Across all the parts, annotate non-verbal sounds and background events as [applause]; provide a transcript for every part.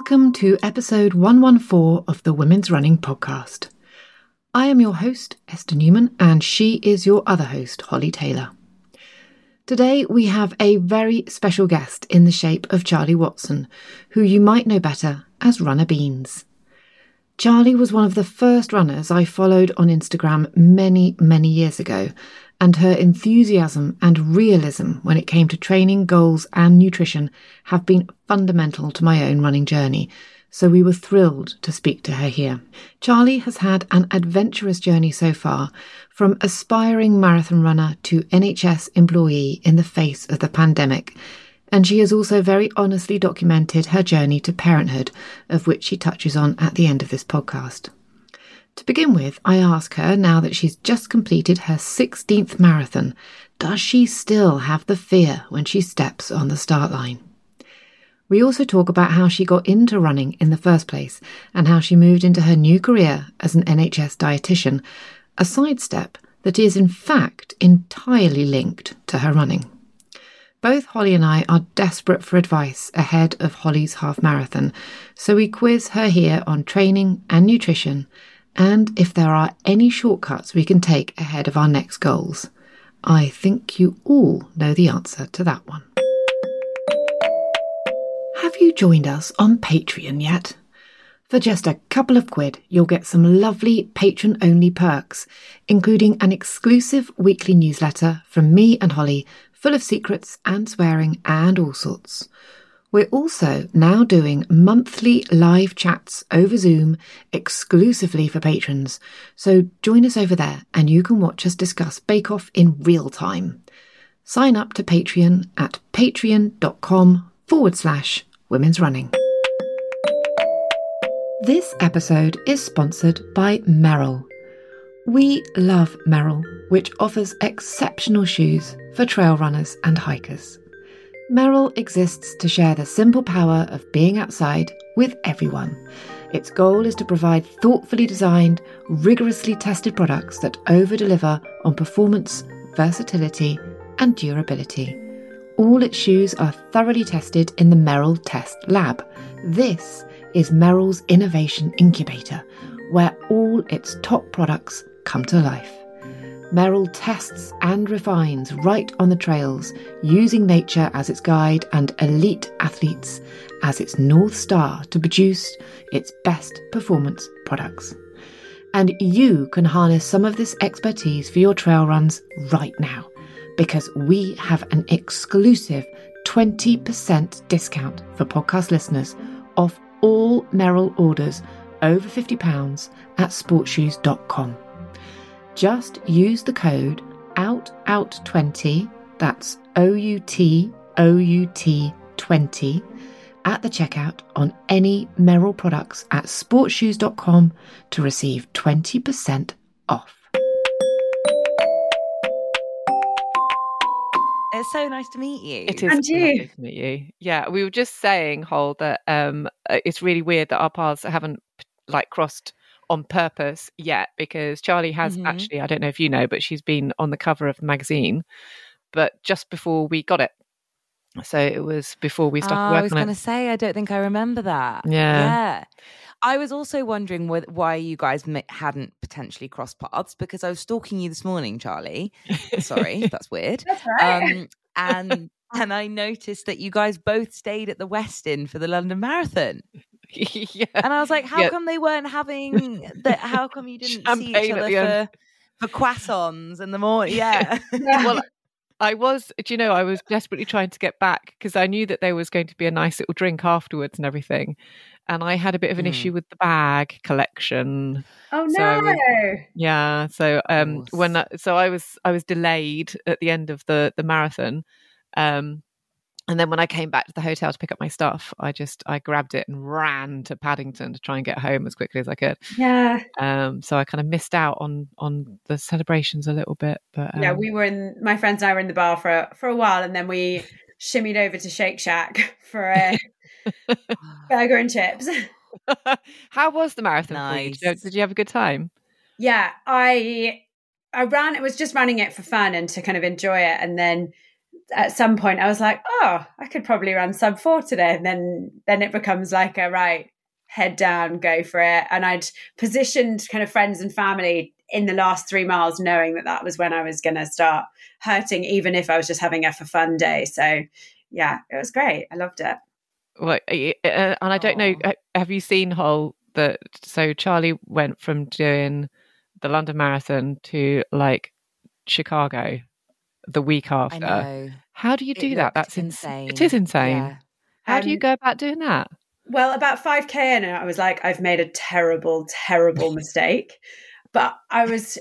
Welcome to episode 114 of the Women's Running Podcast. I am your host, Esther Newman, and she is your other host, Holly Taylor. Today we have a very special guest in the shape of Charlie Watson, who you might know better as Runner Beans. Charlie was one of the first runners I followed on Instagram many, many years ago, and her enthusiasm and realism when it came to training, goals, and nutrition have been fundamental to my own running journey. So we were thrilled to speak to her here. Charlie has had an adventurous journey so far, from aspiring marathon runner to NHS employee in the face of the pandemic. And she has also very honestly documented her journey to parenthood, of which she touches on at the end of this podcast. To begin with, I ask her, now that she's just completed her 16th marathon, does she still have the fear when she steps on the start line? We also talk about how she got into running in the first place and how she moved into her new career as an NHS dietitian, a sidestep that is in fact entirely linked to her running. Both Holly and I are desperate for advice ahead of Holly's half marathon, so we quiz her here on training and nutrition and if there are any shortcuts we can take ahead of our next goals. I think you all know the answer to that one. Have you joined us on Patreon yet? For just a couple of quid, you'll get some lovely patron only perks, including an exclusive weekly newsletter from me and Holly, full of secrets and swearing and all sorts. We're also now doing monthly live chats over Zoom exclusively for patrons. So join us over there and you can watch us discuss Bake Off in real time. Sign up to Patreon at patreon.com forward slash women's running. This episode is sponsored by Merrell. We love Merrell, which offers exceptional shoes for trail runners and hikers. Merrell exists to share the simple power of being outside with everyone. Its goal is to provide thoughtfully designed, rigorously tested products that over deliver on performance, versatility, and durability. All its shoes are thoroughly tested in the Merrell Test Lab. This is Merrell's innovation incubator, where all its top products come to life. Merrell tests and refines right on the trails, using nature as its guide and elite athletes as its North Star to produce its best performance products. And you can harness some of this expertise for your trail runs right now because we have an exclusive 20% discount for podcast listeners off all Merrell orders over £50 at sportsshoes.com. Just use the code out out 20, that's O U T O U T 20 at the checkout on any Merrell products at sportsshoes.com to receive 20% off. It's so nice to meet you. It is And you. lovely to meet you. Yeah, we were just saying, Hol, that um, uh, it's really weird that our paths haven't like crossed on purpose yet because Charlie has Mhm. actually, I don't know if you know, but she's been on the cover of the magazine, but just before we got it. So it was before we Oh, started I was going to say, I don't think I remember that. Yeah. Yeah. I was also wondering wh- why you guys hadn't potentially crossed paths because I was stalking you this morning, Charlie. Sorry, [laughs] that's weird. That's right. Um, and and I noticed that you guys both stayed at the Westin for the London Marathon, [laughs] yeah. and I was like, how Yeah. come they weren't having that? How come you didn't see each other for for croissants in the morning? [laughs] Yeah. well, [laughs] I was, do you know, I was desperately trying to get back because I knew that there was going to be a nice little drink afterwards and everything. And I had a bit of an Mm. issue with the bag collection. oh no. I was- Yeah. So um when course. I, so I was I was delayed at the end of the the marathon. Um and then when I came back to the hotel to pick up my stuff, I just I grabbed it and ran to Paddington to try and get home as quickly as I could. yeah. Um so I kind of missed out on on the celebrations a little bit. But um, yeah, we were in my friends and I were in the bar for for a while and then we shimmied over to Shake Shack [laughs] for a [laughs] burger and chips. [laughs] How was the marathon for you? Did you, Nice. did you have a good time? Yeah, I I ran it was just running it for fun and to kind of enjoy it and then at some point I was like, "Oh, I could probably run sub 4 today." And then then it becomes like a right head down, go for it. And I'd positioned kind of friends and family in the last 3 miles knowing that that was when I was going to start hurting even if I was just having a for fun day. So, yeah, it was great. I loved it. Well, uh, and I don't know. Uh, Have you seen Hol? That so Charlie went from doing the London Marathon to like Chicago the week I after. know. How do you It do that? That's ins- insane. It is insane. Yeah. How do you Um, go about doing that? Well, about 5K in, I was like, I've made a terrible, terrible [laughs] mistake. But I was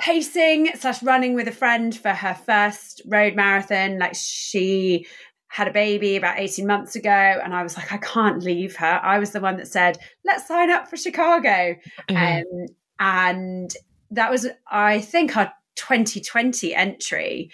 pacing slash running with a friend for her first road marathon. Like she had a baby about 18 months ago. And I was like, I can't leave her. I was the one that said, let's sign up for Chicago. Yeah. Um, and that was, I think, our 2020 entry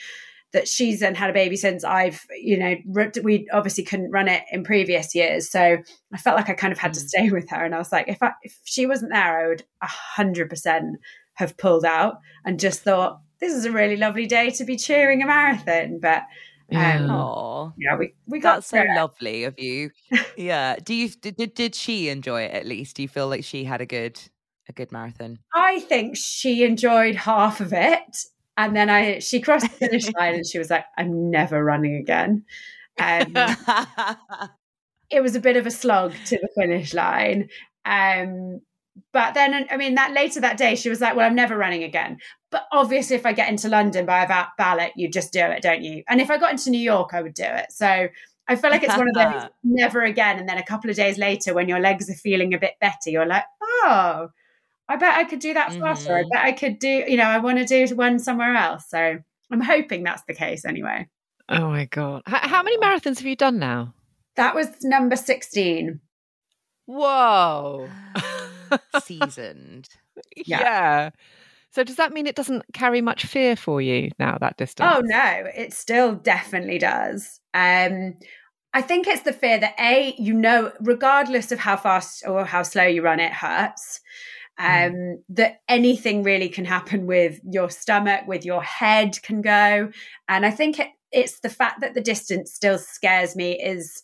that she's then had a baby since I've, you know, we obviously couldn't run it in previous years. So I felt like I kind of had to Mm. stay with her. And I was like, if I, if she wasn't there, I would a hundred percent have pulled out and just thought, this is a really lovely day to be cheering a marathon. But Yeah. um, Aw. yeah, we, we got That's so it. lovely of you. [laughs] Yeah. Do you did, did did she enjoy it at least? Do you feel like she had a good a good marathon? I think she enjoyed half of it. And then I she crossed the finish [laughs] line and she was like, I'm never running again. Um, [laughs] it was a bit of a slog to the finish line. Um, but then, I mean, that later that day, she was like, "Well, I'm never running again." But obviously, if I get into London by a va- ballot, you just do it, don't you? And if I got into New York, I would do it. So I feel like it's one of those [laughs] never again. And then a couple of days later, when your legs are feeling a bit better, you're like, "Oh, I bet I could do that faster. I Mhm. bet I could do, you know, I want to do one somewhere else." So I'm hoping that's the case anyway. Oh my god! H- how many marathons have you done now? That was number 16. Whoa! [sighs] Seasoned. [laughs] Yeah. yeah. So does that mean it doesn't carry much fear for you now that distance? Oh no, it still definitely does. Um, I think it's the fear that a you know, regardless of how fast or how slow you run, it hurts. Um, that anything really can happen with your stomach, with your head can go, and I think it, it's the fact that the distance still scares me is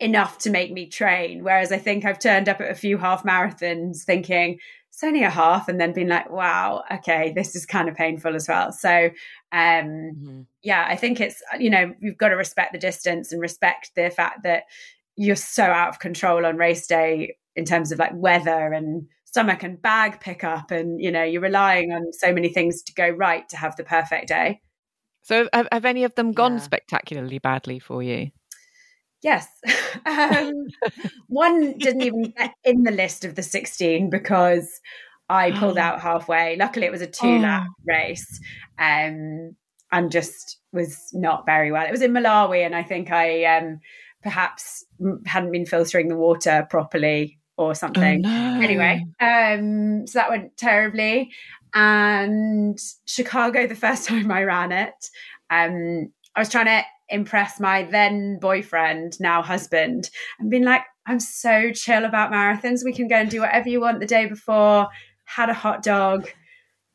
enough to make me train. Whereas I think I've turned up at a few half marathons thinking it's only a half, and then been like, wow, okay, this is kind of painful as well. So um Mhm. yeah i think it's you know you've got to respect the distance and respect the fact that you're so out of control on race day in terms of like weather and stomach and bag pickup and you know you're relying on so many things to go right to have the perfect day So have, have any of them gone Yeah. spectacularly badly for you? yes [laughs] um one didn't even get in the list of the 16 because I pulled [gasps] out halfway. Luckily, it was a two lap oh. race, um, and just was not very well. It was in Malawi, and I think I um, perhaps hadn't been filtering the water properly or something. Oh, no. Anyway, um, so that went terribly. And Chicago, the first [laughs] time I ran it, um, I was trying to impress my then boyfriend, now husband, and being like, I'm so chill about marathons. We can go and do whatever you want the day before. Had a hot dog.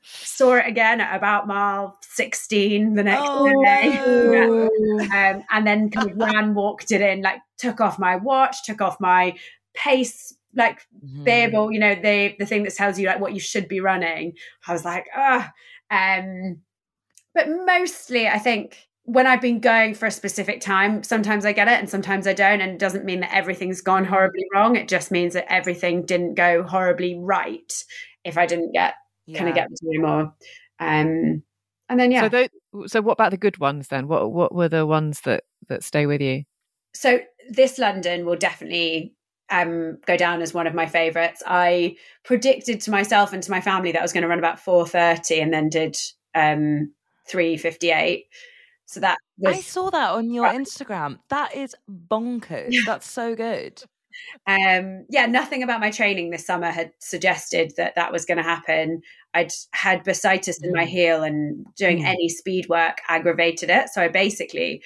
Saw it again at about mile 16 the next oh, day. No. [laughs] Um, and then kind of ran, walked it in, like took off my watch, took off my pace like mm-hmm. you know the the thing that tells you like what you should be running i was like ah um but mostly i think when I've been going for a specific time, sometimes I get it and sometimes I don't. And it doesn't mean that everything's gone horribly wrong. It just means that everything didn't go horribly right if I didn't get yeah. kind of get to anymore. Um, and then yeah. So, those, so what about the good ones then? What what were the ones that that stay with you? So this London will definitely um, go down as one of my favorites. I predicted to myself and to my family that I was going to run about four thirty, and then did um, three fifty eight. So that was, I saw that on your Instagram. That is bonkers. That's so good. Um, yeah, nothing about my training this summer had suggested that that was going to happen. I'd had bursitis in my mm. heel, and doing mm. any speed work aggravated it. So I basically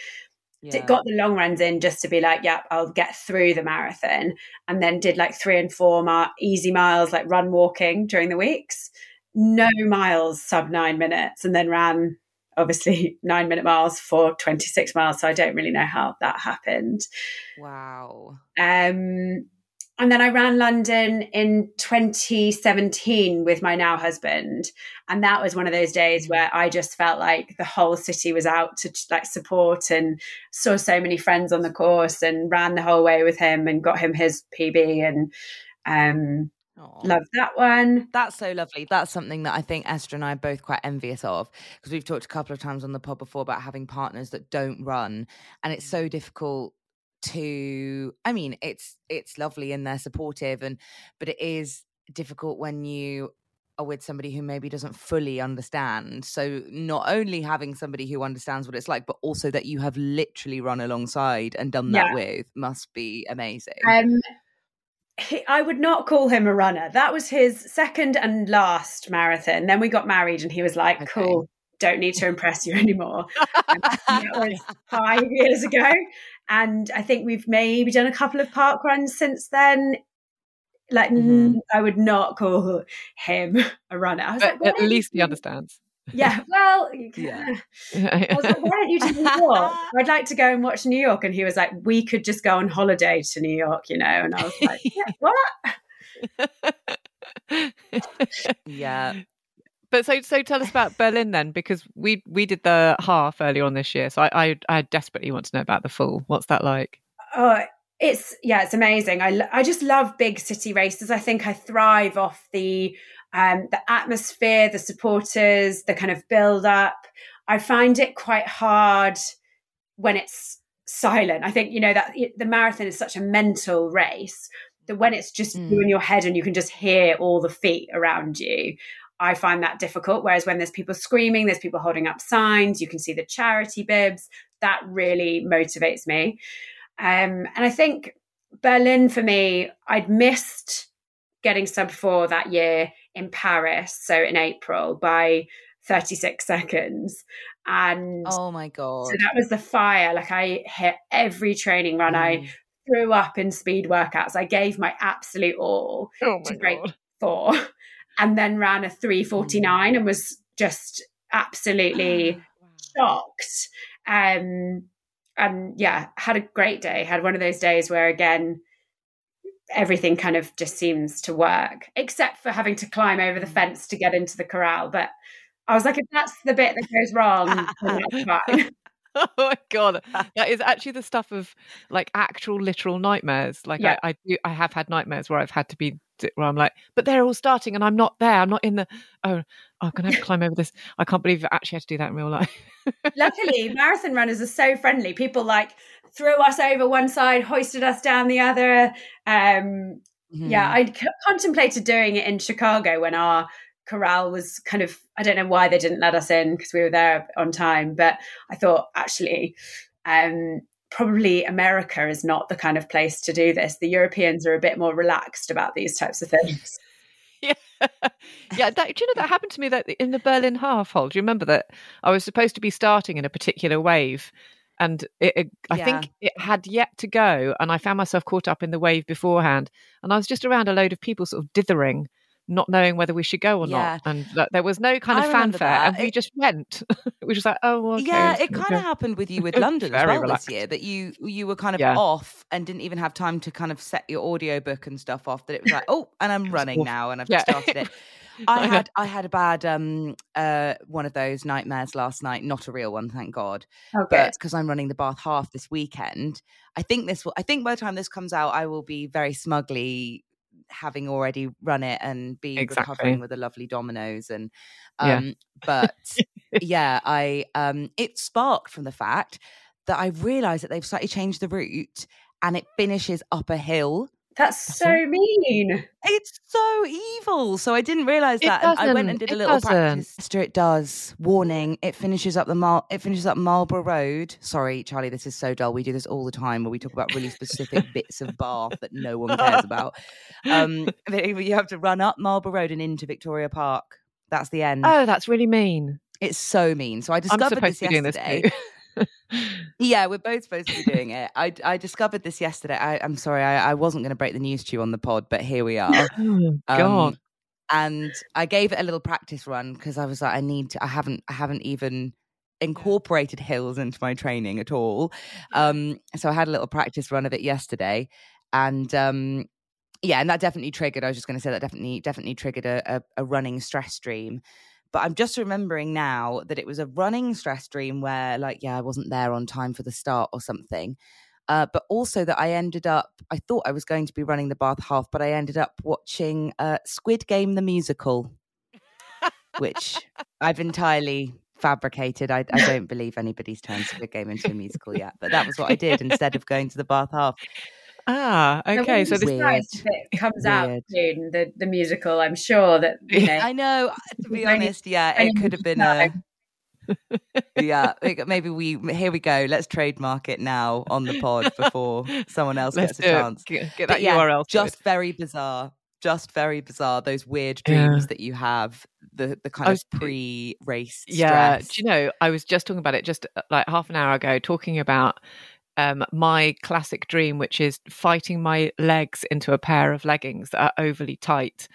yeah. got the long runs in just to be like, yeah, I'll get through the marathon, and then did like three and four mi- easy miles, like run walking during the weeks. No miles sub nine minutes, and then ran obviously [laughs] nine minute miles for 26 miles. So I don't really know how that happened. Wow. Um, and then I ran London in 2017 with my now husband. And that was one of those days where I just felt like the whole city was out to like support and saw so many friends on the course and ran the whole way with him and got him his PB. And um, Aww. Love that one. That's so lovely. That's something that I think Esther and I are both quite envious of because we've talked a couple of times on the pod before about having partners that don't run, and it's so difficult to. I mean, it's it's lovely and they're supportive, and but it is difficult when you are with somebody who maybe doesn't fully understand. So not only having somebody who understands what it's like, but also that you have literally run alongside and done that yeah. with must be amazing. Um, he, I would not call him a runner. That was his second and last marathon. Then we got married, and he was like, okay. "Cool, don't need to impress you [laughs] anymore." [laughs] that was five years ago, and I think we've maybe done a couple of park runs since then. Like, mm-hmm. I would not call him a runner. I was but like, at least he understands [laughs] yeah, well, [laughs] yeah. [laughs] I was like, why don't you to New York? I'd like to go and watch New York. And he was like, we could just go on holiday to New York, you know? And I was like, yeah, what? yeah. But so, so tell us about Berlin then, because we we did the half earlier on this year. So I, I, I desperately want to know about the full. What's that like? Oh, it's yeah, it's amazing. I I just love big city races. I think I thrive off the um, the atmosphere, the supporters, the kind of build up. I find it quite hard when it's silent. I think, you know, that the marathon is such a mental race that when it's just mm. you in your head and you can just hear all the feet around you, I find that difficult. Whereas when there's people screaming, there's people holding up signs, you can see the charity bibs, that really motivates me. Um, and I think Berlin for me, I'd missed getting sub four that year in Paris, so in April, by 36 seconds. And oh my God. So that was the fire. Like I hit every training run. Mm. I threw up in speed workouts. I gave my absolute all oh my to break God. four and then ran a 349 mm. and was just absolutely [gasps] shocked. Um, and yeah, had a great day. Had one of those days where again, everything kind of just seems to work, except for having to climb over the fence to get into the corral. But I was like, if that's the bit that goes wrong, that's [laughs] fine. [laughs] oh my god that is actually the stuff of like actual literal nightmares like yeah. I, I do i have had nightmares where i've had to be where i'm like but they're all starting and i'm not there i'm not in the oh, i'm gonna have to [laughs] climb over this i can't believe i actually had to do that in real life luckily [laughs] marathon runners are so friendly people like threw us over one side, hoisted us down the other. Um, Yeah, Mhm. I c- contemplated doing it in Chicago when our corral was kind of, I don't know why they didn't let us in because we were there on time, but I thought actually, um, probably America is not the kind of place to do this. The Europeans are a bit more relaxed about these types of things. [laughs] Yeah, yeah. That, do you know that happened to me that in the Berlin half Hol? Do you remember that I was supposed to be starting in a particular wave, and it, it, I think it had yet to go, and I found myself caught up in the wave beforehand, and I was just around a load of people sort of dithering, not knowing whether we should go or Yeah. not, and like, there was no kind of fanfare, that. and we just went. [laughs] we were just like, oh, okay, yeah, it kind of happened with you with [laughs] London as well relaxed. this year. That you you were kind of Yeah. off and didn't even have time to kind of set your audiobook and stuff off. That it was like, oh, and I'm [laughs] running now, and I've Yeah. started it. I had I had a bad um uh one of those nightmares last night. Not a real one, thank God. Oh, good. But because I'm running the Bath half this weekend, I think this will. I think by the time this comes out, I will be very smugly having already run it and be Exactly. recovering with a lovely Domino's and Yeah. um [laughs] but yeah i um it sparked from the fact that I've realized that they've slightly changed the route and it finishes up a hill That's so mean. it's so evil so i didn't realize It that and i went and did a It little doesn't. practice Esther, it does warning it finishes up the Mar- it finishes up marlborough road sorry charlie this is so dull we do this all the time where we talk about really specific [laughs] bits of bath that no one cares about um [laughs] you have to run up marlborough road and into victoria park that's the end Oh, that's really mean. it's so mean. So I I'm discovered supposed this to be doing this yesterday. too. [laughs] yeah, we're both supposed to be doing it. I, I discovered this yesterday. I, I'm sorry, I, I wasn't going to break the news to you on the pod, but here we are. [laughs] oh, Um, God. and I gave it a little practice run because I was like, I need to. I haven't. I haven't even incorporated hills into my training at all. Um, so I had a little practice run of it yesterday, and um, yeah, and that definitely triggered. I was just going to say that definitely definitely triggered a, a, a running stress stream. But I'm just remembering now that it was a running stress dream where, like, yeah, I wasn't there on time for the start or something. Uh, but also that I ended up, I thought I was going to be running the Bath half, but I ended up watching uh, Squid Game the musical, which I've entirely fabricated. I, I [laughs] don't believe anybody's turned Squid Game into a musical yet, but that was what I did instead of going to the Bath half. Ah, okay. wouldn't So this, Weird. it comes out Weird. soon, the, the musical. I'm sure that, you [laughs] know, I know, to be honest, yeah, it could have been a. [laughs] yeah, maybe we here we go. Let's trademark it now on the pod before [laughs] someone else let's gets a chance. Get, get that yeah, URL. just very bizarre. Just very bizarre. Those weird Yeah. dreams that you have, the the kind I of pre-race Yeah, stress. do you know? I was just talking about it just uh, like half an hour ago, talking about um, my classic dream, which is fighting my legs into a pair of leggings that are overly tight,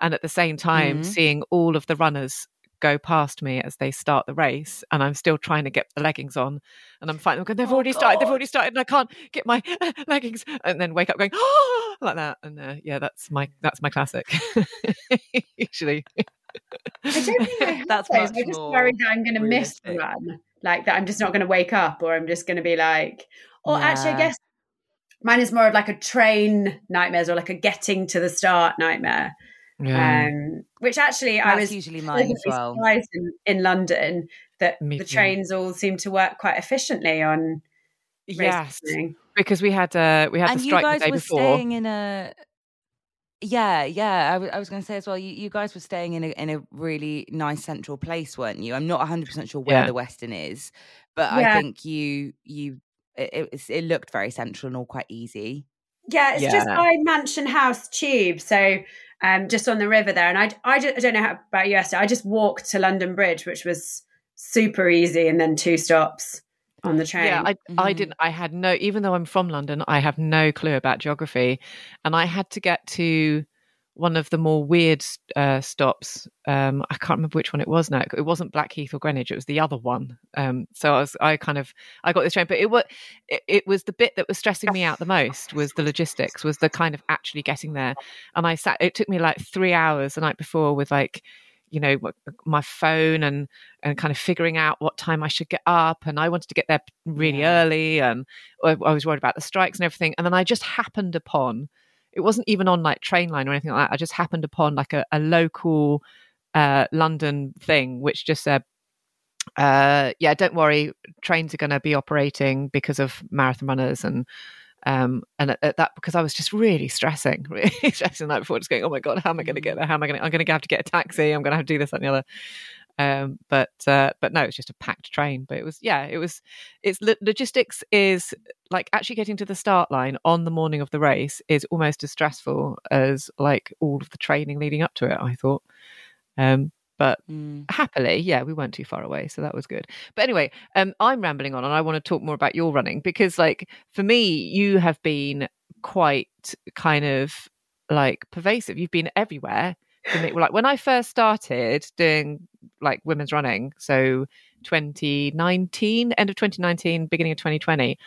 and at the same time Mhm. seeing all of the runners go past me as they start the race, and I'm still trying to get the leggings on, and I'm fighting. them, going, They've Oh, already started. They've already started, and I can't get my [laughs] leggings, and then wake up going oh, like that. And uh, yeah, that's my that's my classic. [laughs] Usually, I don't think I [laughs] have That's those. much I'm just more worried that I'm going to miss the run. Like that I'm just not going to wake up or I'm just going to be like, or actually, I guess mine is more of like a train nightmares or like a getting to the start nightmare. yeah. Um, which actually I was usually mine as well. surprised in, in London that Me the too. trains all seem to work quite efficiently on race yes, because we had uh, we had and the you strike guys the day were before. staying in a yeah yeah I, w- I was going to say as well you, you guys were staying in a in a really nice central place weren't you i'm not 100% sure where Yeah. the Westin is but Yeah. i think you you it, it, was- it looked very central and all quite easy Yeah, it's just Yeah. by Mansion House Tube, so um, just on the river there. And I, I, ju- I don't know how about you, Esther. I just walked to London Bridge, which was super easy, and then two stops on the train. Yeah, I, I Mhm. didn't. I had no. Even though I'm from London, I have no clue about geography, and I had to get to one of the more weird uh, stops. Um, I can't remember which one it was now. It wasn't Blackheath or Greenwich. It was the other one. Um, so I was. I kind of. I got this train, but it was. It, it was the bit that was stressing me out the most. Was the logistics. Was the kind of actually getting there. And I sat. It took me like three hours the night before with like you know my phone and and kind of figuring out what time I should get up and I wanted to get there really Yeah. early and I I was worried about the strikes and everything and then I just happened upon it wasn't even on like train line or anything like that I just happened upon like a, a local uh London thing which just said uh yeah don't worry trains are going to be operating because of marathon runners and Um, and at, at, that because I was just really stressing, [laughs] really stressing the night before, just going, "Oh my god, how am I going to get there? How am I going? to I'm going to have to get a taxi. I'm going to have to do this and the other." Um, but uh, but no, it's just a packed train. But it was yeah, it was. It's logistics is like actually getting to the start line on the morning of the race is almost as stressful as like all of the training leading up to it. I thought. Um, but mm. happily, yeah, we weren't too far away, so that was good. But anyway, um, I'm rambling on, and I want to talk more about your running because, like, for me, you have been quite kind of like pervasive. You've been everywhere. [sighs] Like when I first started doing like women's running, so 2019, end of 2019, beginning of 2020,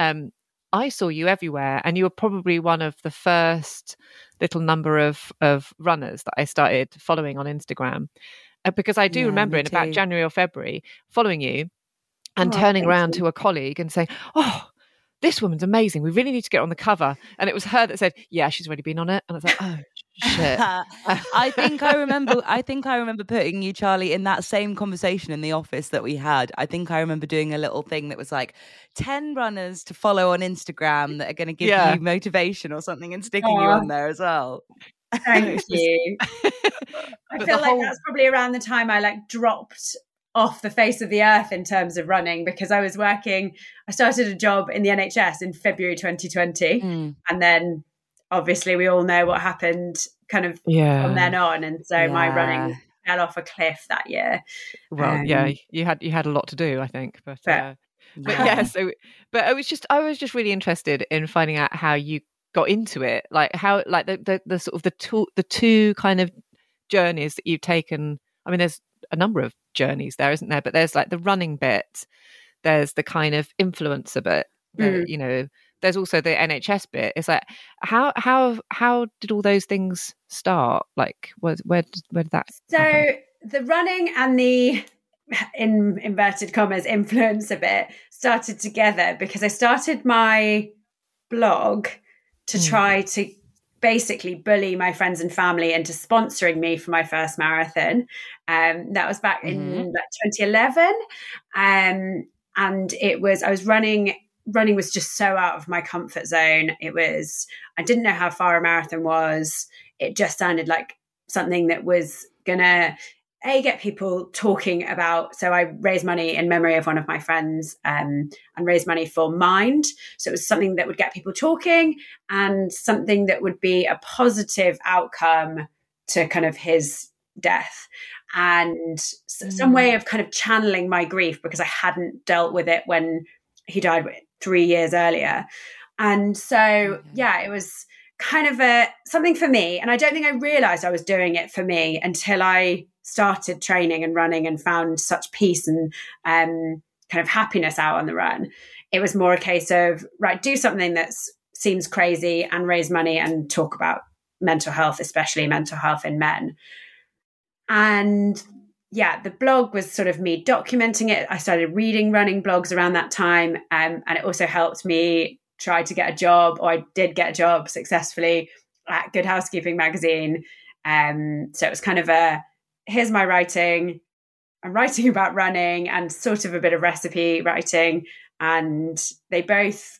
um, I saw you everywhere, and you were probably one of the first little number of of runners that I started following on Instagram, uh, because I do yeah, remember in too. about January or February following you and oh, turning around you. to a colleague and saying, "Oh, this woman's amazing. We really need to get on the cover. And it was her that said, yeah, she's already been on it. And I was like, oh, shit. [laughs] I think I remember, I think I remember putting you, Charlie, in that same conversation in the office that we had. I think I remember doing a little thing that was like 10 runners to follow on Instagram that are going to give yeah. you motivation or something and sticking Aww. you on there as well. Thank [laughs] you. [laughs] I feel like whole... that's probably around the time I like dropped off the face of the earth in terms of running because I was working, I started a job in the NHS in February 2020. Mm. And then obviously we all know what happened kind of yeah. from then on. And so yeah. my running fell off a cliff that year. Well, um, yeah, you had you had a lot to do, I think. But, but, uh, but yeah. yeah, so but I was just I was just really interested in finding out how you got into it. Like how like the the, the sort of the two the two kind of journeys that you've taken. I mean, there's a number of journeys there, isn't there? But there's like the running bit, there's the kind of influencer bit, mm. you know, there's also the NHS bit. It's like how how how did all those things start? Like where where where did that? So happen? the running and the [sighs] in inverted commas influencer bit started together because I started my blog to mm. try to basically bully my friends and family into sponsoring me for my first marathon. Um, that was back mm-hmm. in like 2011. Um, and it was, I was running, running was just so out of my comfort zone. It was, I didn't know how far a marathon was. It just sounded like something that was going to a get people talking about so i raised money in memory of one of my friends um, and raised money for mind so it was something that would get people talking and something that would be a positive outcome to kind of his death and mm. some way of kind of channeling my grief because i hadn't dealt with it when he died three years earlier and so mm-hmm. yeah it was kind of a something for me and i don't think i realized i was doing it for me until i started training and running and found such peace and um, kind of happiness out on the run. It was more a case of, right, do something that seems crazy and raise money and talk about mental health, especially mental health in men. And yeah, the blog was sort of me documenting it. I started reading running blogs around that time. Um, and it also helped me try to get a job, or I did get a job successfully at Good Housekeeping magazine. Um, so it was kind of a here's my writing. I'm writing [laughs] about running and sort of a bit of recipe writing. And they both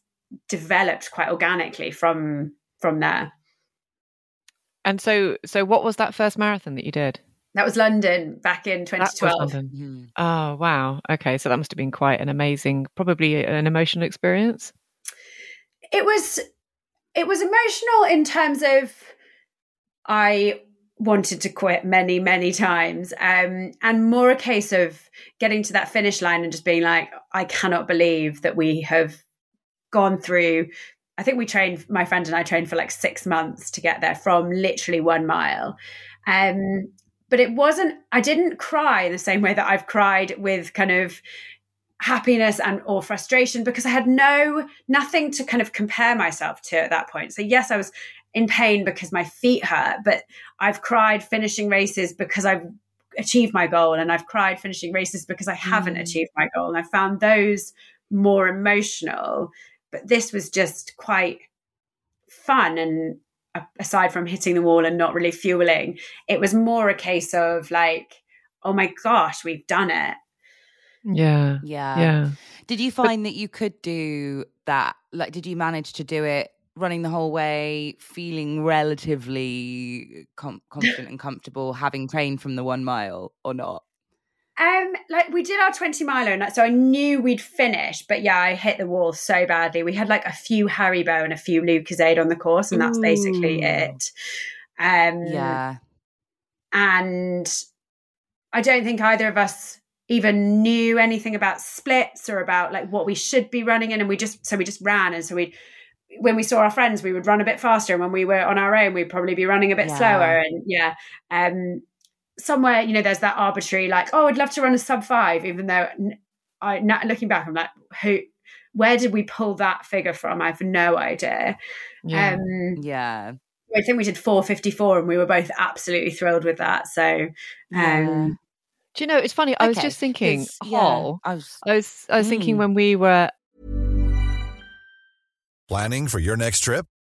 developed quite organically from from there. And so so what was that first marathon that you did? That was London back in 2012. Mm-hmm. Oh, wow. Okay. So that must have been quite an amazing, probably an emotional experience. It was, it was emotional in terms of I wanted to quit many many times um, and more a case of getting to that finish line and just being like i cannot believe that we have gone through i think we trained my friend and i trained for like six months to get there from literally one mile um, but it wasn't i didn't cry in the same way that i've cried with kind of happiness and or frustration because i had no nothing to kind of compare myself to at that point so yes i was in pain because my feet hurt, but I've cried finishing races because I've achieved my goal and I've cried finishing races because I haven't mm. achieved my goal. And I found those more emotional. But this was just quite fun and aside from hitting the wall and not really fueling, it was more a case of like, oh my gosh, we've done it. Yeah. Yeah. Yeah. Did you find but, that you could do that? Like, did you manage to do it running the whole way, feeling relatively com- confident and comfortable, having trained from the one mile or not? Um, like we did our 20 miler and so I knew we'd finish, but yeah, I hit the wall so badly. We had like a few Haribo and a few Lucozade on the course, and that's Ooh. basically it. Um yeah. And I don't think either of us even knew anything about splits or about like what we should be running in. And we just so we just ran and so we when we saw our friends, we would run a bit faster, and when we were on our own, we'd probably be running a bit yeah. slower. And yeah, um, somewhere you know there's that arbitrary like oh i'd love to run a sub five even though i looking back i'm like who where did we pull that figure from? I have no idea. Yeah. Um, yeah. I think we did 454 and we were both absolutely thrilled with that so um yeah. do you know it's funny i was just thinking Hol yeah, i was i was i was mm. thinking when we were planning for your next trip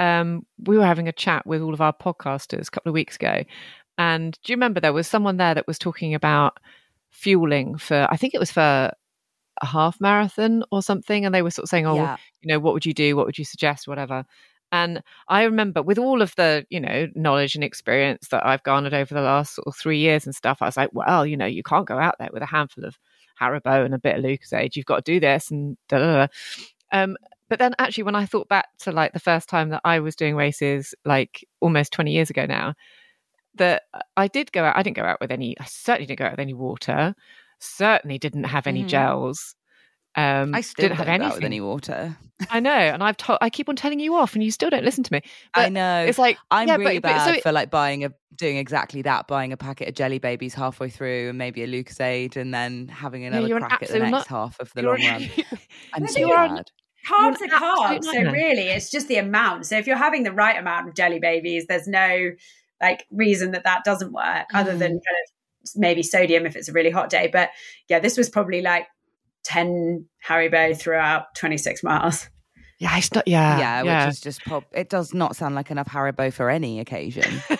um, we were having a chat with all of our podcasters a couple of weeks ago. And do you remember there was someone there that was talking about fueling for, I think it was for a half marathon or something. And they were sort of saying, oh, yeah. you know, what would you do? What would you suggest? Whatever. And I remember with all of the, you know, knowledge and experience that I've garnered over the last sort of three years and stuff, I was like, well, you know, you can't go out there with a handful of Haribo and a bit of Lucozade. You've got to do this and da da da. Um, but then actually, when I thought back to like the first time that I was doing races, like almost 20 years ago now, that I did go out, I didn't go out with any, I certainly didn't go out with any water, certainly didn't have any mm. gels. Um, I still didn't have anything with any water. I know, and I've told, I keep on telling you off, and you still don't listen to me. But I know. It's like I'm yeah, really but, bad but, so for like buying a doing exactly that, buying a packet of jelly babies halfway through, and maybe a Lucozade, and then having another no, crack at the next not, half of the long run. [laughs] I'm so bad carbs are carbs. So really, it's just the amount. So if you're having the right amount of jelly babies, there's no like reason that that doesn't work, mm. other than mm. kind of maybe sodium if it's a really hot day. But yeah, this was probably like ten Haribo throughout 26 miles. Yeah, it's not. Yeah, yeah, yeah. which is just pop. It does not sound like enough Haribo for any occasion. [laughs]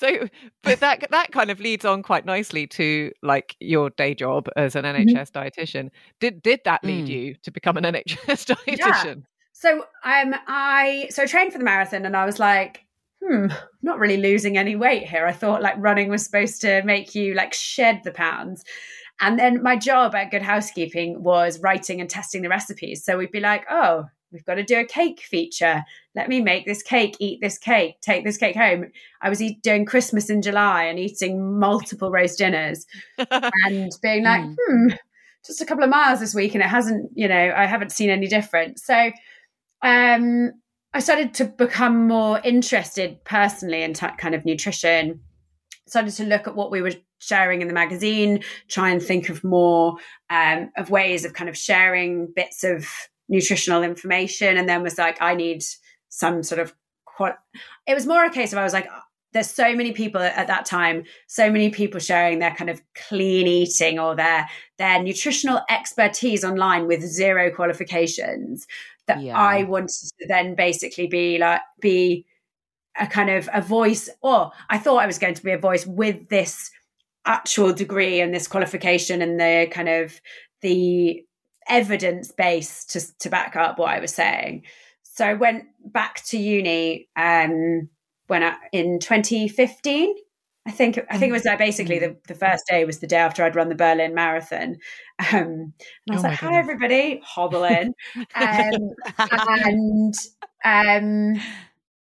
So, but that that kind of leads on quite nicely to like your day job as an NHS mm-hmm. dietitian. Did did that lead mm. you to become an NHS [laughs] dietitian? Yeah. So um, I so I trained for the marathon, and I was like, hmm, not really losing any weight here. I thought like running was supposed to make you like shed the pounds. And then my job at Good Housekeeping was writing and testing the recipes. So we'd be like, oh, we've got to do a cake feature. Let me make this cake, eat this cake, take this cake home. I was eat, doing Christmas in July and eating multiple roast dinners [laughs] and being like, mm. hmm, just a couple of miles this week and it hasn't, you know, I haven't seen any difference. So um, I started to become more interested personally in t- kind of nutrition. Started to look at what we were sharing in the magazine, try and think of more um, of ways of kind of sharing bits of nutritional information and then was like i need some sort of it was more a case of i was like there's so many people at that time so many people sharing their kind of clean eating or their their nutritional expertise online with zero qualifications that yeah. i wanted to then basically be like be a kind of a voice or i thought i was going to be a voice with this actual degree and this qualification and the kind of the evidence base to, to back up what I was saying. So I went back to uni um, when I, in 2015 I think I think it was like basically Mm. the, the first day was the day after I'd run the Berlin Marathon, um, and I was Oh like, "Hi, everybody!" Hobble in, [laughs] um, and um,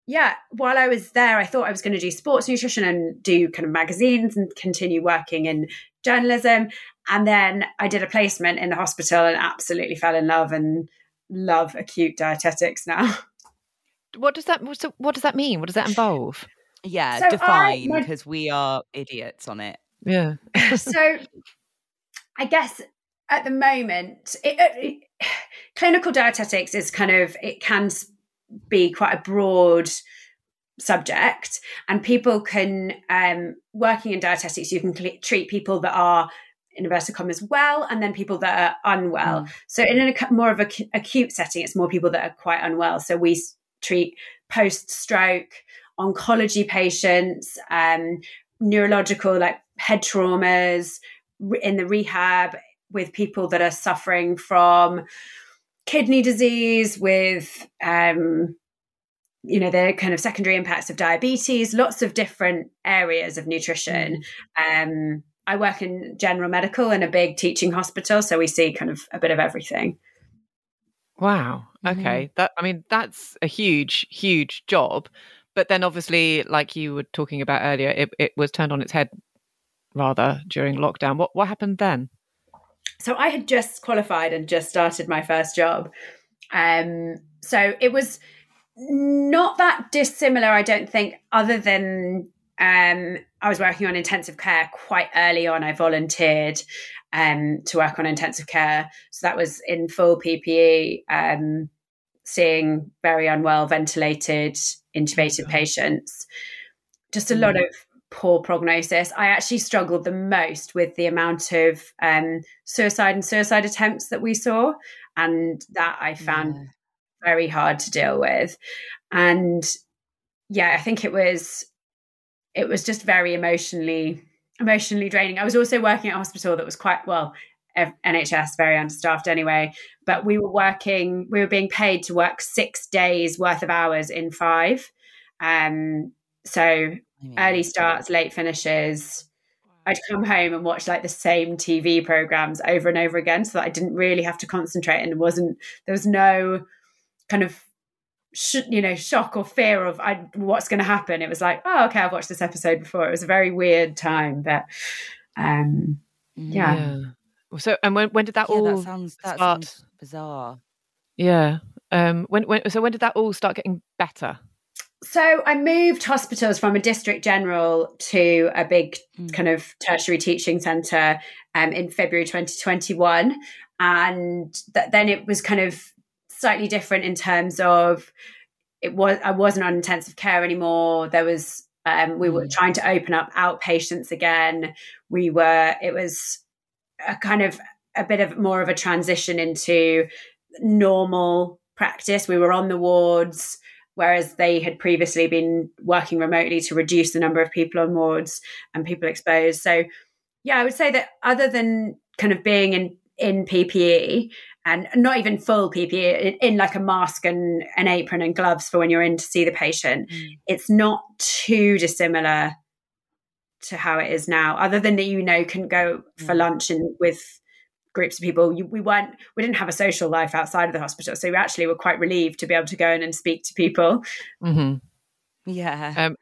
yeah, while I was there, I thought I was going to do sports nutrition and do kind of magazines and continue working in journalism. And then I did a placement in the hospital and absolutely fell in love and love acute dietetics now. [laughs] What does that so what does that mean? What does that involve? Yeah, So define because we are idiots on it. Yeah. [laughs] so I guess at the moment, it, it, [sighs] clinical dietetics is kind of, it can s- be quite a broad subject and people can um working in dietetics you can cl- treat people that are in inverted commas well and then people that are unwell. So in a more of a cu- acute setting it's more people that are quite unwell. So we s- treat post stroke oncology patients um neurological like head traumas re- in the rehab with people that are suffering from kidney disease with um you know the kind of secondary impacts of diabetes lots of different areas of nutrition um i work in general medical in a big teaching hospital so we see kind of a bit of everything Wow. Okay. That I mean that's a huge huge job. But then obviously like you were talking about earlier it it was turned on its head rather during lockdown. What what happened then? So I had just qualified and just started my first job. Um, so it was not that dissimilar, I don't think, other than um, I was working on intensive care quite early on. I volunteered um, to work on intensive care. So that was in full PPE, um, seeing very unwell, ventilated, intubated patients. Just a lot of poor prognosis. I actually struggled the most with the amount of um, suicide and suicide attempts that we saw, and that I found Yeah. very hard to deal with. And yeah, I think it was it was just very emotionally emotionally draining. I was also working at a hospital that was quite well NHS very understaffed anyway, but we were working we were being paid to work 6 days worth of hours in 5. Um so I mean, early starts, late finishes. I'd come home and watch like the same TV programs over and over again, so that I didn't really have to concentrate and wasn't there was no kind of sh- you know shock or fear of I, what's going to happen. It was like, oh, okay, I've watched this episode before. It was a very weird time, but um, yeah. Well, So and when when did that Yeah, all that sounds that start? sounds bizarre. Yeah. Um when when so when did that all start getting better? So I moved hospitals from a district general to a big Mm. kind of tertiary teaching centre um, in February 2021. And th- then it was kind of slightly different in terms of it was I wasn't on intensive care anymore. There was um, we were Mm. trying to open up outpatients again. We were it was a kind of a bit of more of a transition into normal practice. We were on the wards whereas they had previously been working remotely to reduce the number of people on wards and people exposed. So, yeah, I would say that other than kind of being in in PPE and not even full PPE, in, in like a mask and an apron and gloves for when you're in to see the patient, it's not too dissimilar to how it is now. Other than that, you know, can go for Mm. lunch and with groups of people. You, we weren't, we didn't have a social life outside of the hospital, so we actually were quite relieved to be able to go in and speak to people. Mm-hmm. Yeah. Um,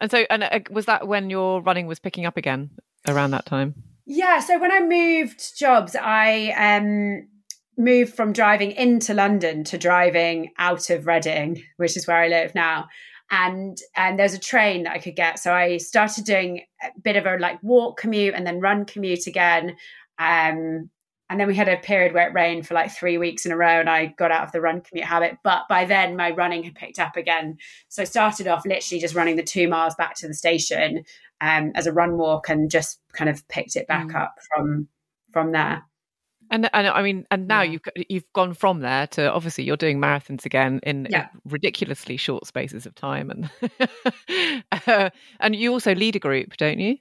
and so and uh, was that when your running was picking up again around that time? Yeah, so when I moved jobs, I um moved from driving into London to driving out of Reading, which is where I live now. And and there's a train that I could get. So I started doing a bit of a like walk commute and then run commute again. Um and then we had a period where it rained for like three weeks in a row and I got out of the run commute habit. But by then my running had picked up again. So I started off literally just running the two miles back to the station um, as a run walk and just kind of picked it back Mm. up from from there. And and I mean, and now Yeah. you've you've gone from there to obviously you're doing marathons again in, in ridiculously short spaces of time, and [laughs] uh, and you also lead a group, don't you?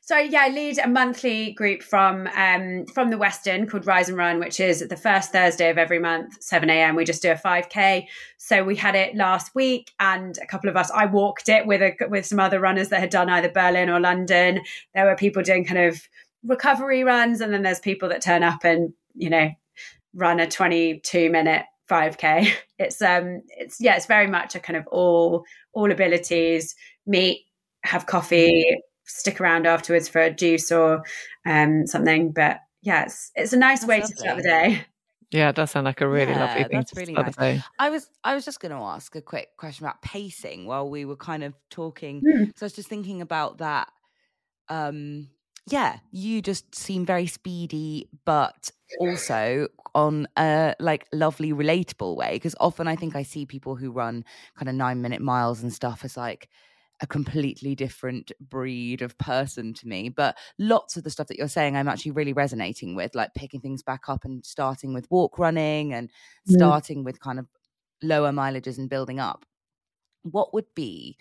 So yeah, I lead a monthly group from um, from the Westin called Rise and Run, which is the first Thursday of every month, seven a.m. We just do a five k. So we had it last week, and a couple of us. I walked it with a with some other runners that had done either Berlin or London. There were people doing kind of recovery runs, and then there's people that turn up and you know run a twenty two minute 5k [laughs] it's um it's yeah it's very much a kind of all all abilities meet have coffee stick around afterwards for a juice or um, something. But yeah, it's it's a nice that's way lovely. to start the day. [laughs] Yeah, it does sound like a really yeah, lovely thing. That's really nice. I was I was just going to ask a quick question about pacing while we were kind of talking. Mm. So I was just thinking about that. Um, yeah, you just seem very speedy, but also on a like lovely, relatable way. Because often I think I see people who run kind of nine minute miles and stuff as like a completely different breed of person to me. But lots of the stuff that you're saying, I'm actually really resonating with, like picking things back up and starting with walk running and starting with kind of lower mileages and building up. What would be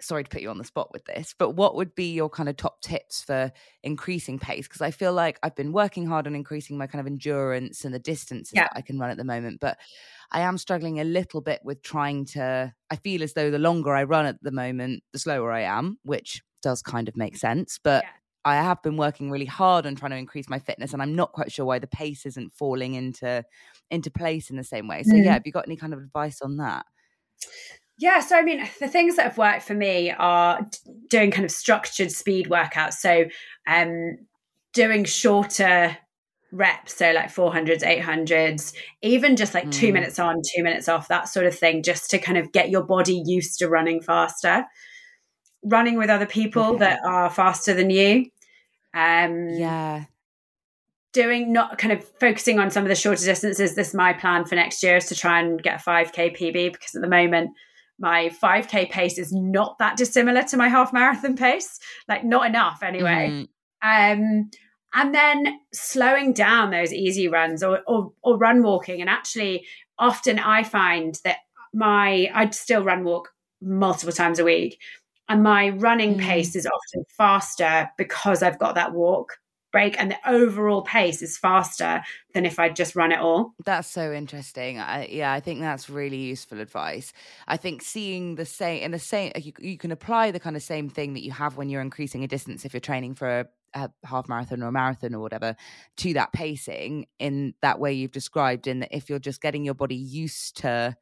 sorry to put you on the spot with this, but what would be your kind of top tips for increasing pace? Because I feel like I've been working hard on increasing my kind of endurance and the distances yeah. that I can run at the moment, but I am struggling a little bit with trying to. I feel as though the longer I run at the moment, the slower I am, which does kind of make sense. But yeah. I have been working really hard on trying to increase my fitness, and I'm not quite sure why the pace isn't falling into into place in the same way. So, mm. yeah, have you got any kind of advice on that? Yeah, so I mean, the things that have worked for me are doing kind of structured speed workouts. So, um, doing shorter reps, so like 400s, 800s, even just like mm. two minutes on, two minutes off, that sort of thing, just to kind of get your body used to running faster. Running with other people okay. that are faster than you. Um, yeah. Doing not kind of focusing on some of the shorter distances. This is my plan for next year is to try and get a 5K PB because at the moment, my 5k pace is not that dissimilar to my half marathon pace like not enough anyway mm-hmm. um and then slowing down those easy runs or, or or run walking and actually often i find that my i'd still run walk multiple times a week and my running mm. pace is often faster because i've got that walk break and the overall pace is faster than if I'd just run it all. That's so interesting. I, yeah, I think that's really useful advice. I think seeing the same in the same you, you can apply the kind of same thing that you have when you're increasing a distance if you're training for a, a half marathon or a marathon or whatever to that pacing in that way you've described in that if you're just getting your body used to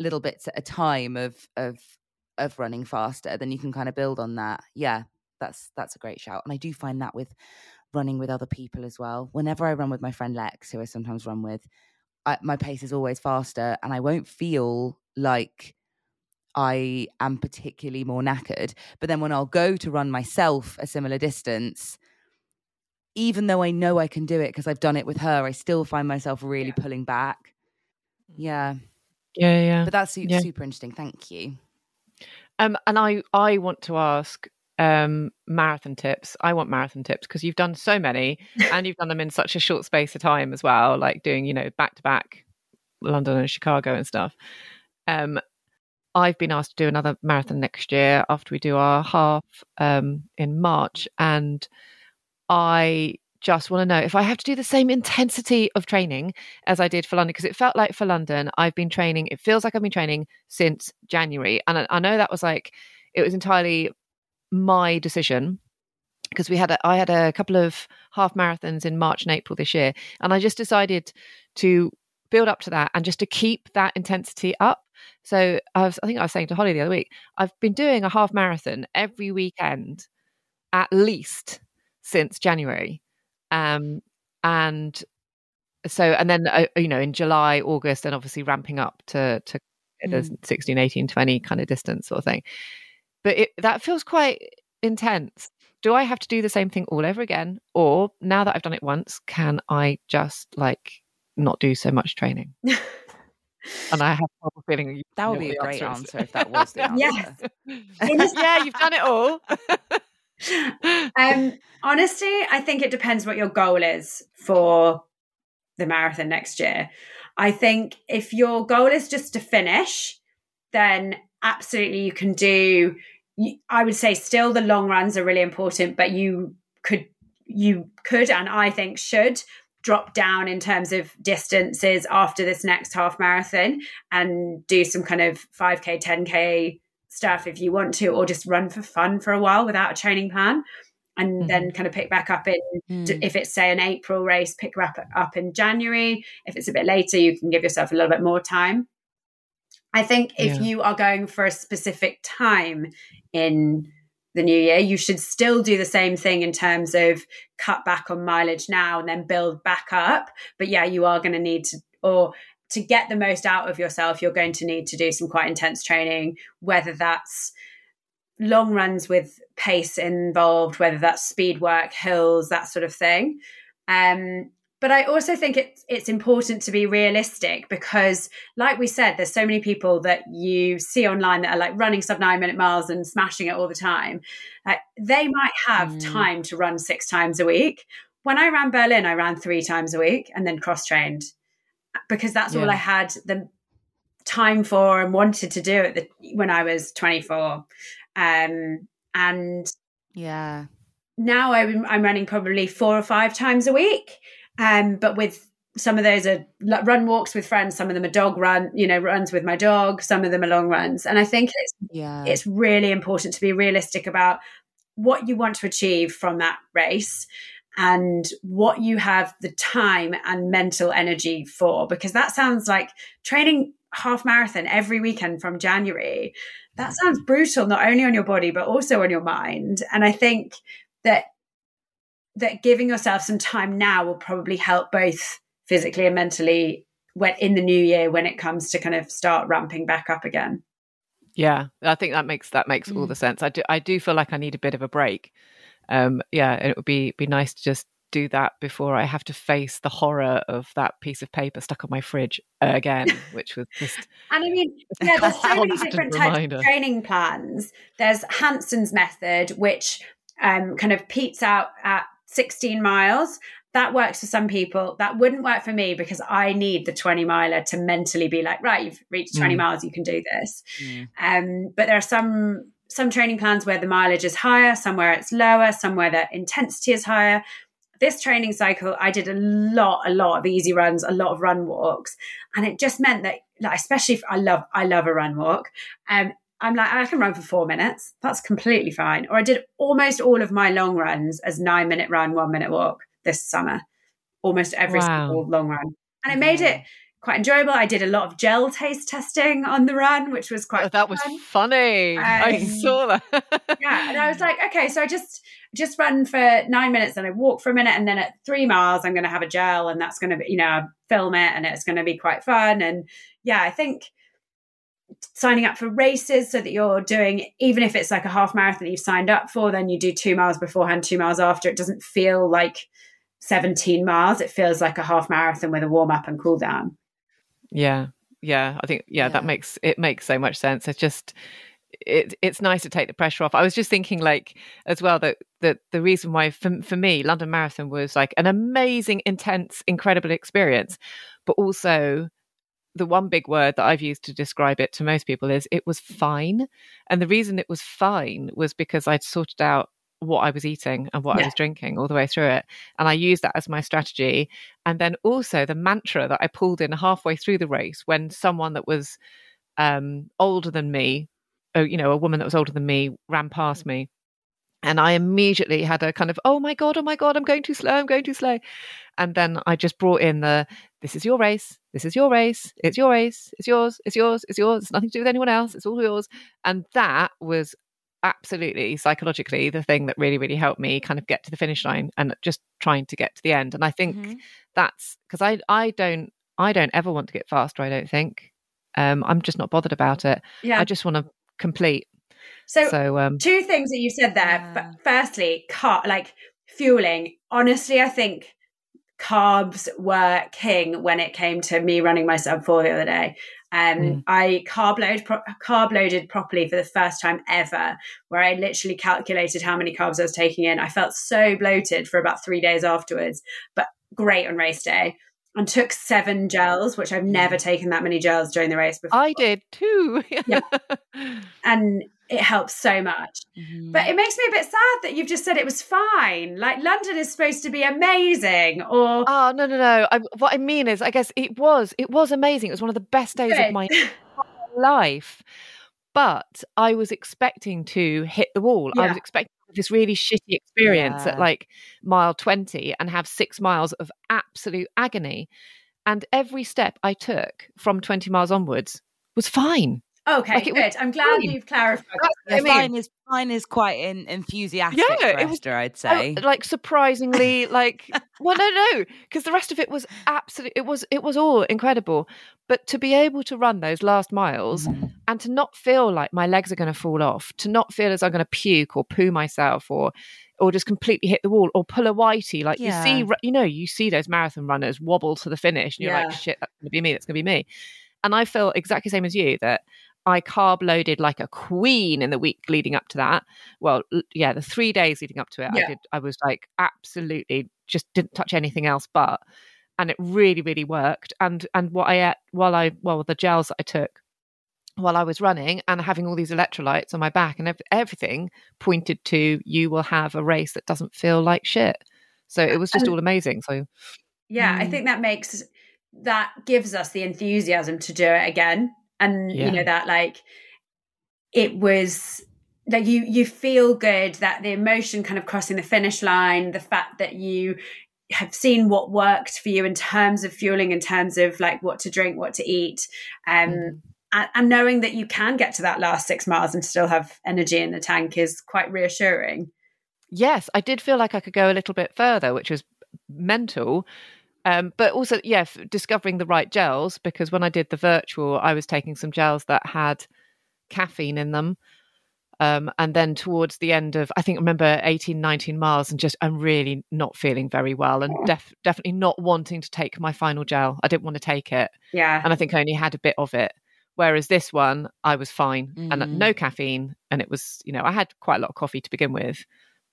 little bits at a time of of of running faster then you can kind of build on that yeah that's that's a great shout and i do find that with running with other people as well. Whenever I run with my friend Lex, who I sometimes run with, I, my pace is always faster and I won't feel like I am particularly more knackered. But then when I'll go to run myself a similar distance, even though I know I can do it because I've done it with her, I still find myself really yeah. pulling back. Yeah. Yeah, yeah. But that's super, yeah. super interesting. Thank you. Um, and I, I want to ask um, marathon tips. I want marathon tips because you've done so many [laughs] and you've done them in such a short space of time as well, like doing, you know, back to back London and Chicago and stuff. Um, I've been asked to do another marathon next year after we do our half um, in March. And I just want to know if I have to do the same intensity of training as I did for London, because it felt like for London, I've been training, it feels like I've been training since January. And I, I know that was like, it was entirely my decision because we had a, I had a couple of half marathons in March and April this year, and I just decided to build up to that and just to keep that intensity up. So I was, I think I was saying to Holly the other week, I've been doing a half marathon every weekend, at least since January, um, and so and then uh, you know in July, August, and obviously ramping up to to mm. the 16, 18, 20 kind of distance sort of thing but it, that feels quite intense. Do I have to do the same thing all over again? Or now that I've done it once, can I just like not do so much training? [laughs] and I have a feeling that would be a great answer if that was the [laughs] answer. [laughs] yes. yeah, you've done it all. um, honestly, I think it depends what your goal is for the marathon next year. I think if your goal is just to finish, then absolutely you can do I would say still the long runs are really important, but you could you could and I think should drop down in terms of distances after this next half marathon and do some kind of 5k 10k stuff if you want to or just run for fun for a while without a training plan and mm-hmm. then kind of pick back up in mm. if it's say an april race pick up up in january if it's a bit later you can give yourself a little bit more time i think if yeah. you are going for a specific time in the new year, you should still do the same thing in terms of cut back on mileage now and then build back up. But yeah, you are going to need to, or to get the most out of yourself, you're going to need to do some quite intense training, whether that's long runs with pace involved, whether that's speed work, hills, that sort of thing. Um, but I also think it's it's important to be realistic because, like we said, there's so many people that you see online that are like running sub nine minute miles and smashing it all the time. Like they might have mm. time to run six times a week. When I ran Berlin, I ran three times a week and then cross trained because that's yeah. all I had the time for and wanted to do at the, when I was 24. Um, and yeah, now I'm, I'm running probably four or five times a week. Um, but with some of those are run walks with friends, some of them are dog run, you know, runs with my dog, some of them are long runs. And I think it's yeah. it's really important to be realistic about what you want to achieve from that race and what you have the time and mental energy for because that sounds like training half marathon every weekend from January. That sounds brutal not only on your body but also on your mind. And I think that that giving yourself some time now will probably help both physically and mentally when in the new year when it comes to kind of start ramping back up again. Yeah, I think that makes that makes mm. all the sense. I do I do feel like I need a bit of a break. Um, yeah, it would be be nice to just do that before I have to face the horror of that piece of paper stuck on my fridge again, [laughs] which was just. and I mean, [laughs] yeah, there's so many different types of training plans. There's Hanson's method, which um, kind of peats out at 16 miles that works for some people that wouldn't work for me because i need the 20 miler to mentally be like right you've reached 20 mm. miles you can do this mm. um, but there are some some training plans where the mileage is higher somewhere it's lower somewhere the intensity is higher this training cycle i did a lot a lot of easy runs a lot of run walks and it just meant that like, especially if i love i love a run walk um, I'm like, I can run for four minutes. That's completely fine. Or I did almost all of my long runs as nine minute run, one minute walk this summer, almost every wow. single long run. And it made it quite enjoyable. I did a lot of gel taste testing on the run, which was quite. Oh, that was funny. Um, I saw that. yeah, and I was [laughs] like, okay, so I just just run for nine minutes and I walk for a minute, and then at three miles, I'm going to have a gel, and that's going to be, you know, film it, and it's going to be quite fun. And yeah, I think signing up for races so that you're doing even if it's like a half marathon you've signed up for then you do two miles beforehand two miles after. It doesn't feel like 17 miles. It feels like a half marathon with a warm up and cool down. Yeah. Yeah. I think yeah, yeah, that makes it makes so much sense. It's just it, it's nice to take the pressure off. I was just thinking, like, as well, that that the reason why for, for me, London Marathon was like an amazing, intense, incredible experience, but also the one big word that I've used to describe it to most people is it was fine. And the reason it was fine was because I'd sorted out what I was eating and what yeah. I was drinking all the way through it. And I used that as my strategy. And then also the mantra that I pulled in halfway through the race when someone that was um, older than me, oh, you know, a woman that was older than me ran past me. And I immediately had a kind of, oh my God, oh my God, I'm going too slow, I'm going too slow. And then I just brought in the, this is your race, this is your race, it's your race, it's yours, it's yours, it's yours, it's nothing to do with anyone else, it's all yours. And that was absolutely psychologically the thing that really, really helped me kind of get to the finish line and just trying to get to the end. And I think mm-hmm. that's because I, I don't, I don't ever want to get faster, I don't think. Um, I'm just not bothered about it. Yeah. I just want to complete. So, so um, two things that you said there. Yeah. Firstly, car like fueling. Honestly, I think carbs were king when it came to me running my sub four the other day. Um, mm. I carb loaded, pro- carb loaded properly for the first time ever, where I literally calculated how many carbs I was taking in. I felt so bloated for about three days afterwards, but great on race day. And took seven gels, which I've never taken that many gels during the race before. I did too. [laughs] yeah. [laughs] And it helps so much. Mhm. But it makes me a bit sad that you've just said it was fine. Like London is supposed to be amazing, or Oh no no no! I, what I mean is, I guess it was it was amazing. It was one of the best days Good. of my [laughs] life. But I was expecting to hit the wall. I was expecting this really shitty experience at like mile 20 and have six miles of absolute agony. And every step I took from 20 miles onwards was fine. Okay, Like, it was good. I'm glad fine. you've clarified. That's Yeah, I mean. fine is fine is quite in, enthusiastic Yeah, for it was- I'd say. like surprisingly [laughs] like well no no because the rest of it was absolutely it was it was all incredible but to be able to run those last miles Mhm. and to not feel like my legs are going to fall off to not feel as i'm going to puke or poo myself or or just completely hit the wall or pull a whitey like you see you know you see those marathon runners wobble to the finish and you're Yeah. like shit that's going to be me that's going to be me and i feel exactly the same as you that I carb loaded like a queen in the week leading up to that. Well, yeah, the three days leading up to it, Yeah. I did. I was like absolutely just didn't touch anything else but, and it really, really worked. And and what I ate while I well the gels that I took while I was running and having all these electrolytes on my back and ev- everything pointed to you will have a race that doesn't feel like shit. So it was just all amazing. So Yeah, I Mm. think that makes that gives us the enthusiasm to do it again. And Yeah. you know that like it was that you you feel good that the emotion kind of crossing the finish line, the fact that you have seen what worked for you in terms of fueling, in terms of like what to drink, what to eat, um, Mhm. and, and knowing that you can get to that last six miles and still have energy in the tank is quite reassuring. yes, I did feel like I could go a little bit further, which was mental. Um, but also, yeah, discovering the right gels because when I did the virtual, I was taking some gels that had caffeine in them. Um, and then towards the end of, I think, I remember 18, 19 miles, and just I'm really not feeling very well and def- definitely not wanting to take my final gel. I didn't want to take it. Yeah. And I think I only had a bit of it. Whereas this one, I was fine Mm. and no caffeine. And it was, you know, I had quite a lot of coffee to begin with,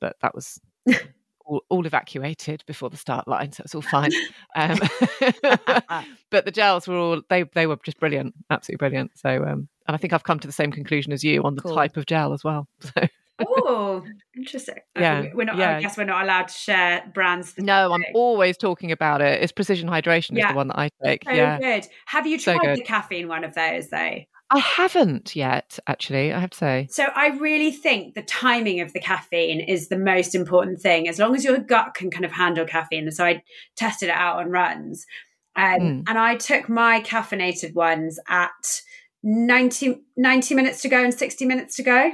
but that was [laughs] all, all evacuated before the start line. So it's all fine. [laughs] Um, [laughs] but the gels were all, they, they were just brilliant, absolutely brilliant. So, um, and I think I've come to the same conclusion as you on the Cool. type of gel as well. [laughs] So, oh, interesting. Yeah, We're not, yeah. I guess we're not allowed to share brands. no, I'm always talking about it. It's precision hydration is the one that I take. So yeah. good. Have you tried good. the caffeine one of those though? I haven't yet, actually, I have to say. So I really think the timing of the caffeine is the most important thing. As long as your gut can kind of handle caffeine. So I tested it out on runs. Um, Mm. And I took my caffeinated ones at 90, 90 minutes to go and 60 minutes to go.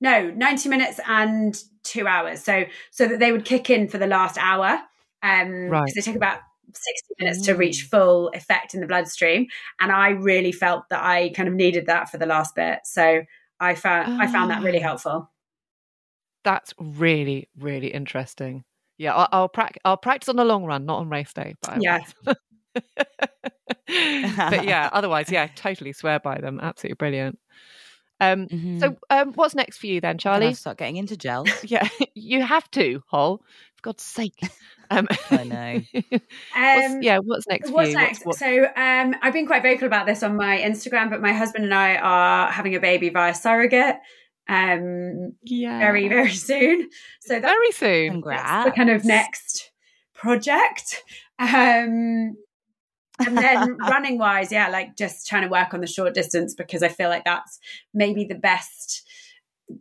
No, 90 minutes and two hours. So so that they would kick in for the last hour. Um, Right. Because they take about 60 minutes to reach full effect in the bloodstream. And I really felt that I kind of needed that for the last bit. So I found I found that really Ah. helpful. That's really, really interesting. Yeah, I'll, I'll, prac- I'll practice on the long run, not on race day. But Yeah. [laughs] but yeah, otherwise, yeah, totally swear by them. Absolutely brilliant. Um, Mhm. So, um, what's next for you then, Then Charlie? I'll start getting into gels. [laughs] Yeah, you have to, Hol. God's sake. [laughs] Um, I know. [laughs] what's- Um, yeah, what's next What's next? what- So um, I've been quite vocal about this on my Instagram, but my husband and I are having a baby via surrogate um, yeah, very, very [laughs] soon. So that's very soon. Congrats. the kind of next project. Um, and then running wise, yeah, like just trying to work on the short distance because I feel like that's maybe the best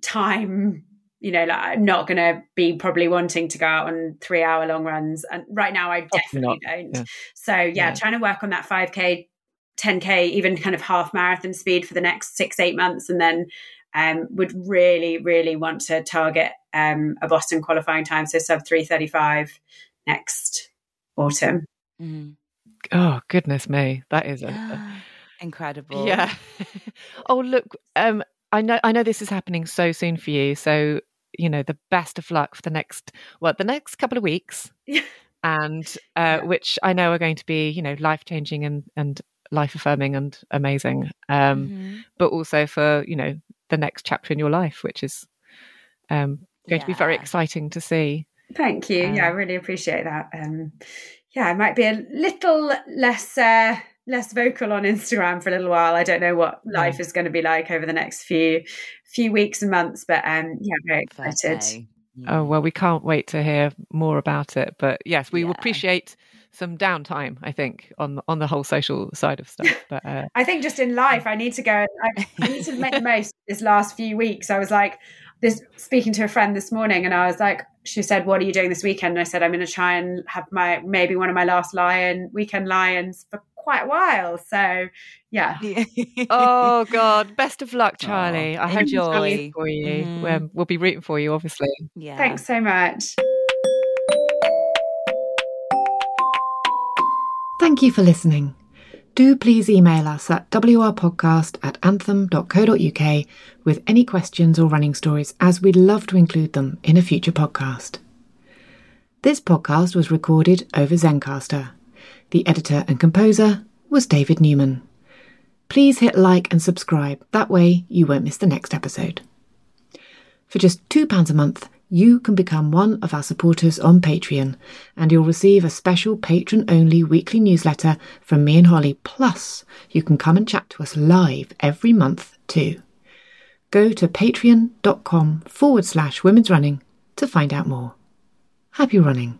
time. You know, like I'm not going to be probably wanting to go out on three hour long runs. And right now, I definitely don't. Yeah. So, yeah, Yeah. trying to work on that 5K, 10K, even kind of half marathon speed for the next six, eight months. And then um, would really, really want to target um, a Boston qualifying time. So, sub 335 next autumn. Mhm. Oh goodness me, that is a, a Incredible. Yeah. [laughs] oh look, um, I know I know this is happening so soon for you. So you know the best of luck for the next well the next couple of weeks, [laughs] and uh, Yeah. which I know are going to be you know life changing and and life affirming and amazing. Um, Mhm. but also for you know the next chapter in your life, which is um going to be very exciting to see. Thank you. yeah, I Um, really appreciate that. Um, yeah, I might be a little less uh, less vocal on Instagram for a little while. I don't know what life is going to be like over the next few few weeks and months, but um, yeah, very excited. Oh well, we can't wait to hear more about it. But yes, we yeah. appreciate some downtime. I think on on the whole social side of stuff. [laughs] But uh, I think just in life, I need to go. I, I need to [laughs] make the most this last few weeks. I was like, this speaking to a friend this morning, and I was like, she said, "What are you doing this weekend?" And I said, "I'm going to try and have my maybe one of my last lion weekend lions for quite a while." So, [laughs] yeah. oh God, best of luck, Charlie. Oh, I hope enjoy for you. Mm. We'll be rooting for you, obviously. Yeah. Thanks so much. Thank you for listening. Do please email us at wrpodcast at anthem.co.uk with any questions or running stories, as we'd love to include them in a future podcast. This podcast was recorded over Zencastr. The editor and composer was David Newman. Please hit like and subscribe, that way you won't miss the next episode. For just £2 a month, you can become one of our supporters on Patreon, and you'll receive a special patron only weekly newsletter from me and Holly. Plus, you can come and chat to us live every month too. Go to patreon.com forward slash women's running to find out more. Happy running.